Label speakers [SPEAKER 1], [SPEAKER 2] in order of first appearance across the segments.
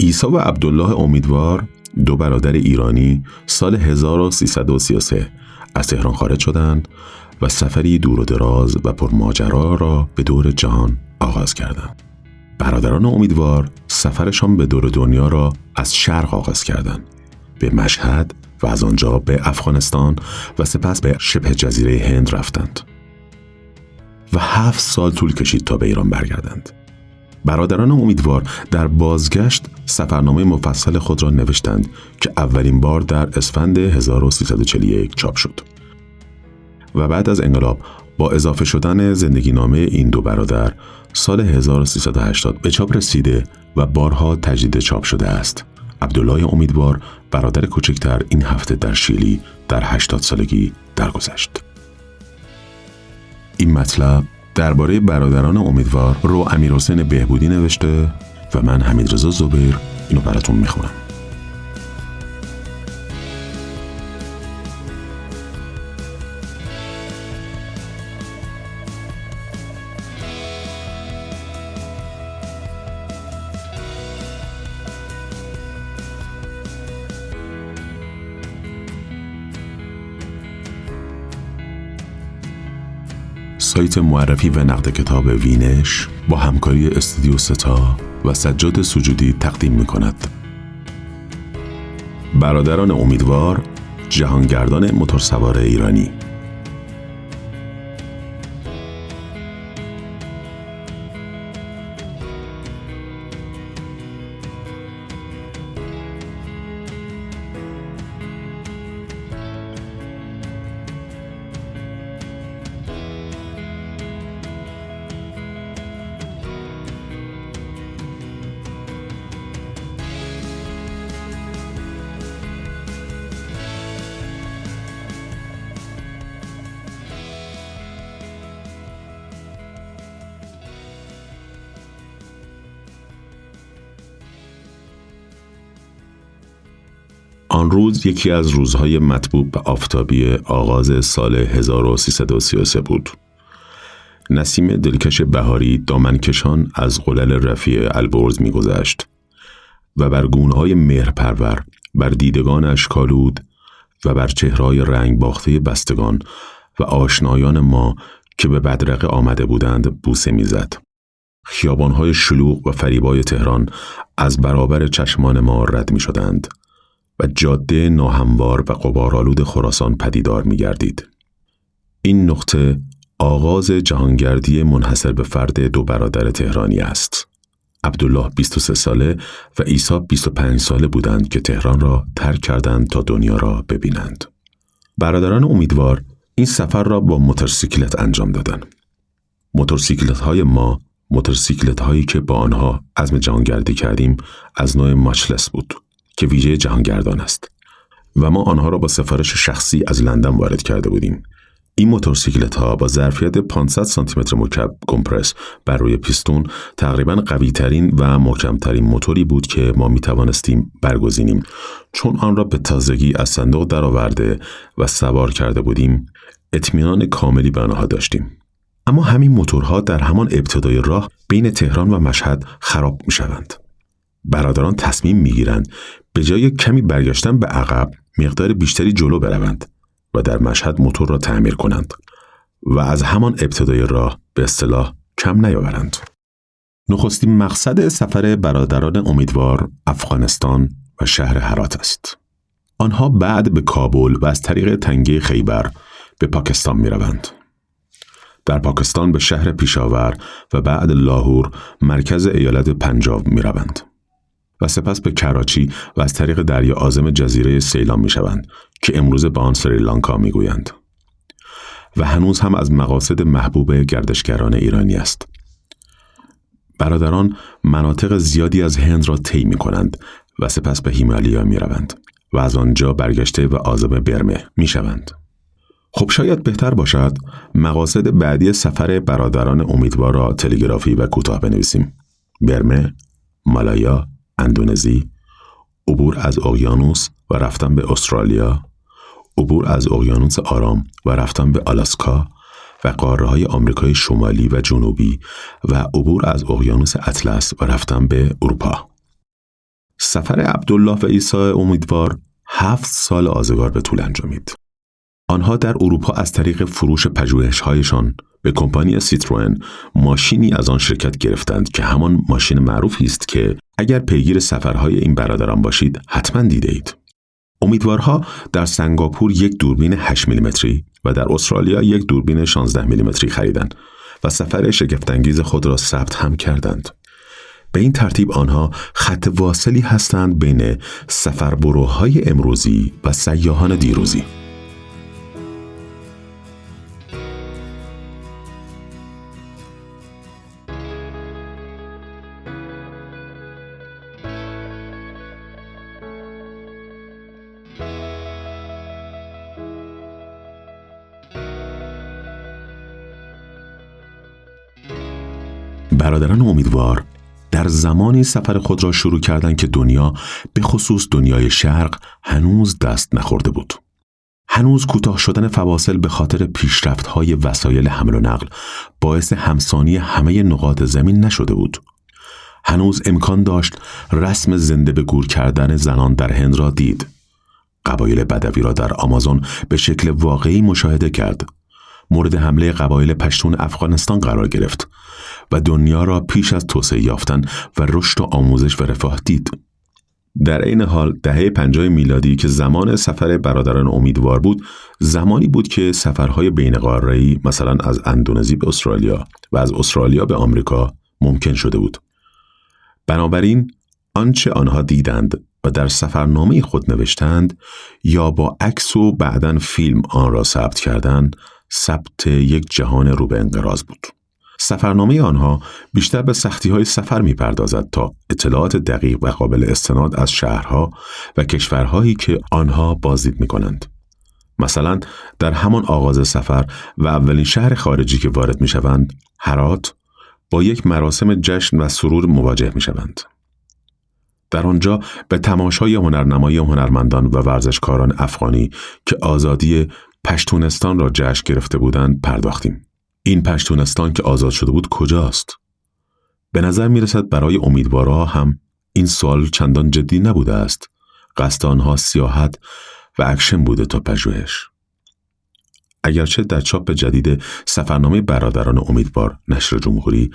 [SPEAKER 1] عیسی و عبدالله امیدوار دو برادر ایرانی سال 1333 از تهران خارج شدند و سفری دور و دراز و پرماجرا را به دور جهان آغاز کردند. برادران امیدوار سفرشان به دور دنیا را از شرق آغاز کردند. به مشهد و از آنجا به افغانستان و سپس به شبه جزیره هند رفتند. و هفت سال طول کشید تا به ایران برگردند. برادران امیدوار در بازگشت سفرنامه مفصل خود را نوشتند که اولین بار در اسفند 1341 چاپ شد و بعد از انقلاب با اضافه شدن زندگی نامه این دو برادر سال 1380 به چاپ رسیده و بارها تجدید چاپ شده است. عبدالله امیدوار برادر کوچکتر این هفته در شیلی در 80 سالگی درگذشت. این مطلب درباره برادران امیدوار رو امیر حسین بهبودی نوشته و من حمید رضا زبیر اینو براتون می‌خونم. سایت معرفی و نقد کتاب وینش با همکاری استودیو ستا و سجاد سجودی تقدیم می کند. برادران امیدوار جهانگردان موتورسوار ایرانی آن روز یکی از روزهای مطبوع و آفتابی آغاز سال 1333 بود. نسیم دلکش بهاری دامنکشان از قلل رفیع البرز میگذشت و بر های مهرپرور بر دیدگانش کالود و بر چهرهای رنگ باخته بستگان و آشنایان ما که به بدرقه آمده بودند بوسه می‌زد. خیابانهای شلوغ و فریبای تهران از برابر چشمان ما رد می شدند. و جاده ناهموار و قبارالود خراسان پدیدار می گردید. این نقطه آغاز جهانگردی منحصر به فرد دو برادر تهرانی است. عبدالله 23 ساله و عیسی 25 ساله بودند که تهران را ترک کردند تا دنیا را ببینند. برادران امیدوار این سفر را با موتورسیکلت انجام دادند. موتورسیکلت های ما موتورسیکلت هایی که با آنها عزم جهانگردی کردیم از نوع ماچلس بود. که ویژه جهانگردان است. و ما آنها را با سفارش شخصی از لندن وارد کرده بودیم. این موتورسیکلت ها با ظرفیت 500 سانتی متر مکعب کمپرس بر روی پیستون تقریبا قوی ترین و محکمترین موتوری بود که ما می توانستیم برگزینیم. چون آن را به تازگی از صندوق درآورده و سوار کرده بودیم اطمینان کاملی به آنها داشتیم. اما همین موتورها در همان ابتدای راه بین تهران و مشهد خراب می شوند. برادران تصمیم می گیرند به جای کمی برگشتن به عقب مقدار بیشتری جلو بروند و در مشهد موتور را تعمیر کنند و از همان ابتدای راه به اصطلاح کم نیاورند. نخستین مقصد سفر برادران امیدوار افغانستان و شهر هرات است. آنها بعد به کابل و از طریق تنگه خیبر به پاکستان می روند. در پاکستان به شهر پیشاور و بعد لاهور مرکز ایالت پنجاب می روند. و سپس به کراچی و از طریق دریا آزم جزیره سیلان می شوند که امروز به آن سریلانکا می گویند. و هنوز هم از مقاصد محبوب گردشگران ایرانی است. برادران مناطق زیادی از هند را طی می کنند و سپس به هیمالیا می روند و از آنجا برگشته و آزم برمه می شوند. خب شاید بهتر باشد مقاصد بعدی سفر برادران امیدوار را تلگرافی و کوتاه بنویسیم. برمه، مالایا، اندونزی عبور از اقیانوس و رفتن به استرالیا عبور از اقیانوس آرام و رفتن به آلاسکا و قاره های آمریکای شمالی و جنوبی و عبور از اقیانوس اطلس و رفتن به اروپا سفر عبدالله و عیسی امیدوار هفت سال آزگار به طول انجامید. آنها در اروپا از طریق فروش پژوهش‌هایشان به کمپانی سیتروئن ماشینی از آن شرکت گرفتند که همان ماشین معروفی است که اگر پیگیر سفرهای این برادران باشید حتما دیده اید. امیدوارها در سنگاپور یک دوربین 8 میلیمتری و در استرالیا یک دوربین 16 میلیمتری خریدند و سفر شگفتانگیز خود را ثبت هم کردند. به این ترتیب آنها خط واصلی هستند بین سفربروهای امروزی و سیاهان دیروزی. برادران امیدوار در زمانی سفر خود را شروع کردند که دنیا به خصوص دنیای شرق هنوز دست نخورده بود. هنوز کوتاه شدن فواصل به خاطر پیشرفت های وسایل حمل و نقل باعث همسانی همه نقاط زمین نشده بود. هنوز امکان داشت رسم زنده به گور کردن زنان در هند را دید. قبایل بدوی را در آمازون به شکل واقعی مشاهده کرد. مورد حمله قبایل پشتون افغانستان قرار گرفت و دنیا را پیش از توسعه یافتن و رشد و آموزش و رفاه دید. در این حال دهه پنجاه میلادی که زمان سفر برادران امیدوار بود زمانی بود که سفرهای بین قاره‌ای مثلا از اندونزی به استرالیا و از استرالیا به آمریکا ممکن شده بود. بنابراین آنچه آنها دیدند و در سفرنامه خود نوشتند یا با عکس و بعدا فیلم آن را ثبت کردند ثبت یک جهان رو به انقراض بود. سفرنامه آنها بیشتر به سختی های سفر می پردازد تا اطلاعات دقیق و قابل استناد از شهرها و کشورهایی که آنها بازدید می کنند. مثلا در همان آغاز سفر و اولین شهر خارجی که وارد می شوند، هرات با یک مراسم جشن و سرور مواجه می شوند. در آنجا به تماشای هنرنمایی هنرمندان و ورزشکاران افغانی که آزادی پشتونستان را جشن گرفته بودند پرداختیم. این پشتونستان که آزاد شده بود کجاست؟ به نظر می رسد برای امیدوارا هم این سوال چندان جدی نبوده است. قصد آنها سیاحت و اکشن بوده تا پژوهش. اگرچه در چاپ جدید سفرنامه برادران امیدوار نشر جمهوری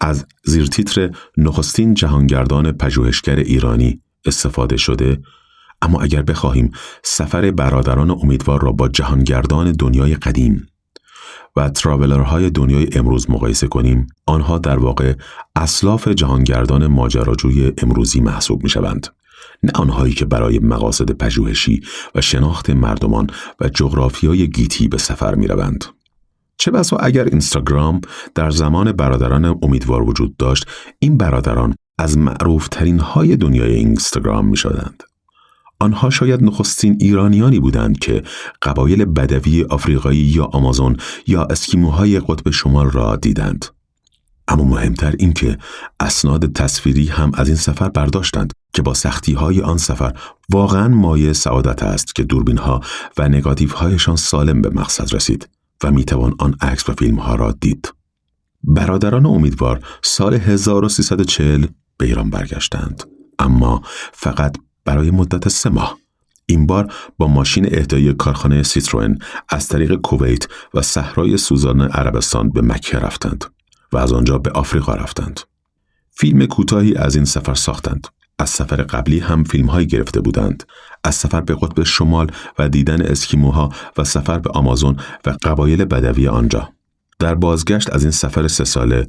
[SPEAKER 1] از زیرتیتر نخستین جهانگردان پژوهشگر ایرانی استفاده شده اما اگر بخواهیم سفر برادران امیدوار را با جهانگردان دنیای قدیم و تراولرهای دنیای امروز مقایسه کنیم آنها در واقع اصلاف جهانگردان ماجراجوی امروزی محسوب می شوند. نه آنهایی که برای مقاصد پژوهشی و شناخت مردمان و جغرافیای گیتی به سفر می روند. چه بسا اگر اینستاگرام در زمان برادران امیدوار وجود داشت این برادران از معروف ترین های دنیای اینستاگرام می شدند. آنها شاید نخستین ایرانیانی بودند که قبایل بدوی آفریقایی یا آمازون یا اسکیموهای قطب شمال را دیدند. اما مهمتر این که اسناد تصویری هم از این سفر برداشتند که با سختی های آن سفر واقعا مایه سعادت است که دوربین ها و نگاتیف هایشان سالم به مقصد رسید و می‌توان آن عکس و فیلم ها را دید. برادران امیدوار سال 1340 به ایران برگشتند اما فقط برای مدت سه ماه این بار با ماشین اهدایی کارخانه سیتروئن از طریق کویت و صحرای سوزان عربستان به مکه رفتند و از آنجا به آفریقا رفتند. فیلم کوتاهی از این سفر ساختند. از سفر قبلی هم فیلم هایی گرفته بودند. از سفر به قطب شمال و دیدن اسکیموها و سفر به آمازون و قبایل بدوی آنجا. در بازگشت از این سفر سه ساله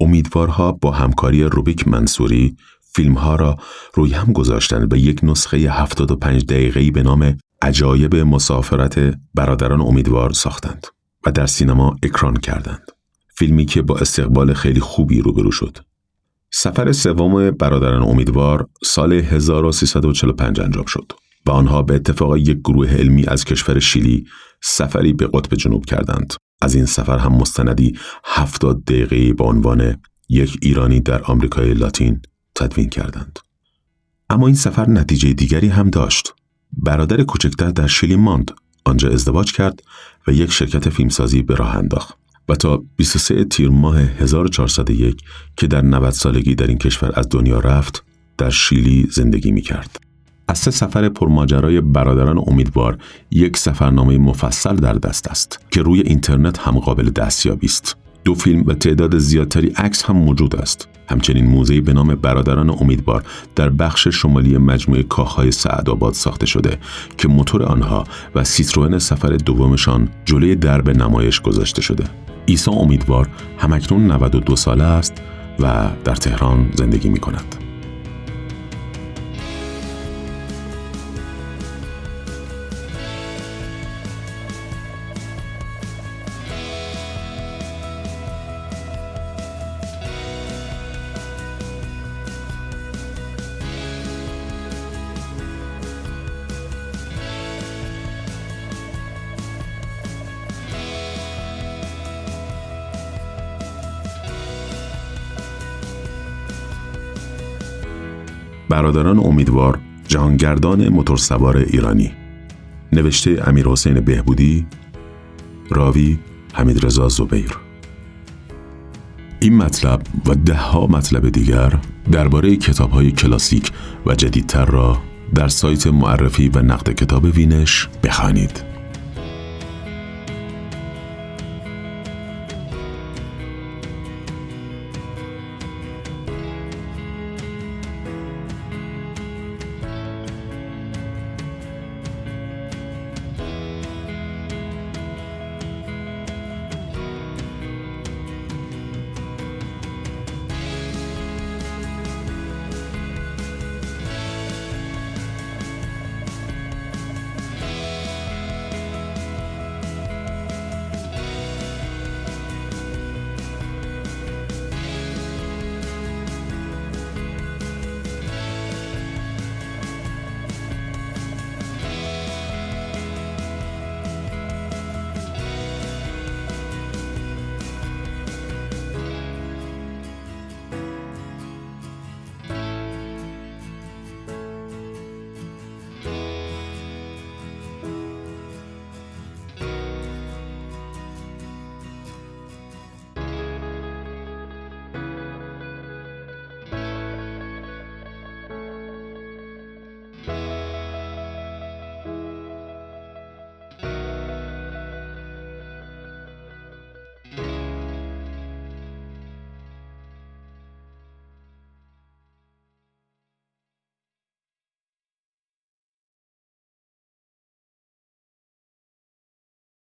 [SPEAKER 1] امیدوارها با همکاری روبیک منصوری فیلم ها را روی هم گذاشتند به یک نسخه 75 دقیقه‌ای به نام عجایب مسافرت برادران امیدوار ساختند و در سینما اکران کردند. فیلمی که با استقبال خیلی خوبی روبرو شد. سفر سوم برادران امیدوار سال 1345 انجام شد و آنها به اتفاق یک گروه علمی از کشور شیلی سفری به قطب جنوب کردند. از این سفر هم مستندی 70 دقیقه‌ای با عنوان یک ایرانی در آمریکای لاتین تدوین کردند. اما این سفر نتیجه دیگری هم داشت. برادر کوچکتر در شیلی ماند. آنجا ازدواج کرد و یک شرکت فیلمسازی به راه انداخت. و تا 23 تیر ماه 1401 که در 90 سالگی در این کشور از دنیا رفت در شیلی زندگی می کرد. از سه سفر پرماجرای برادران امیدوار یک سفرنامه مفصل در دست است که روی اینترنت هم قابل دستیابی است. دو فیلم و تعداد زیادتری عکس هم موجود است. همچنین موزه‌ای به نام برادران امیدوار در بخش شمالی مجموعه کاخهای سعدآباد ساخته شده که موتور آنها و سیتروئن سفر دومشان جلوی درب نمایش گذاشته شده. عیسی امیدوار همکنون 92 ساله است و در تهران زندگی می کند. برادران امیدوار جهانگردان موتورسوار ایرانی نوشته امیر حسین بهبودی راوی حمید رضا زبیر این مطلب و دهها مطلب دیگر درباره کتاب های کلاسیک و جدیدتر را در سایت معرفی و نقد کتاب وینش بخوانید.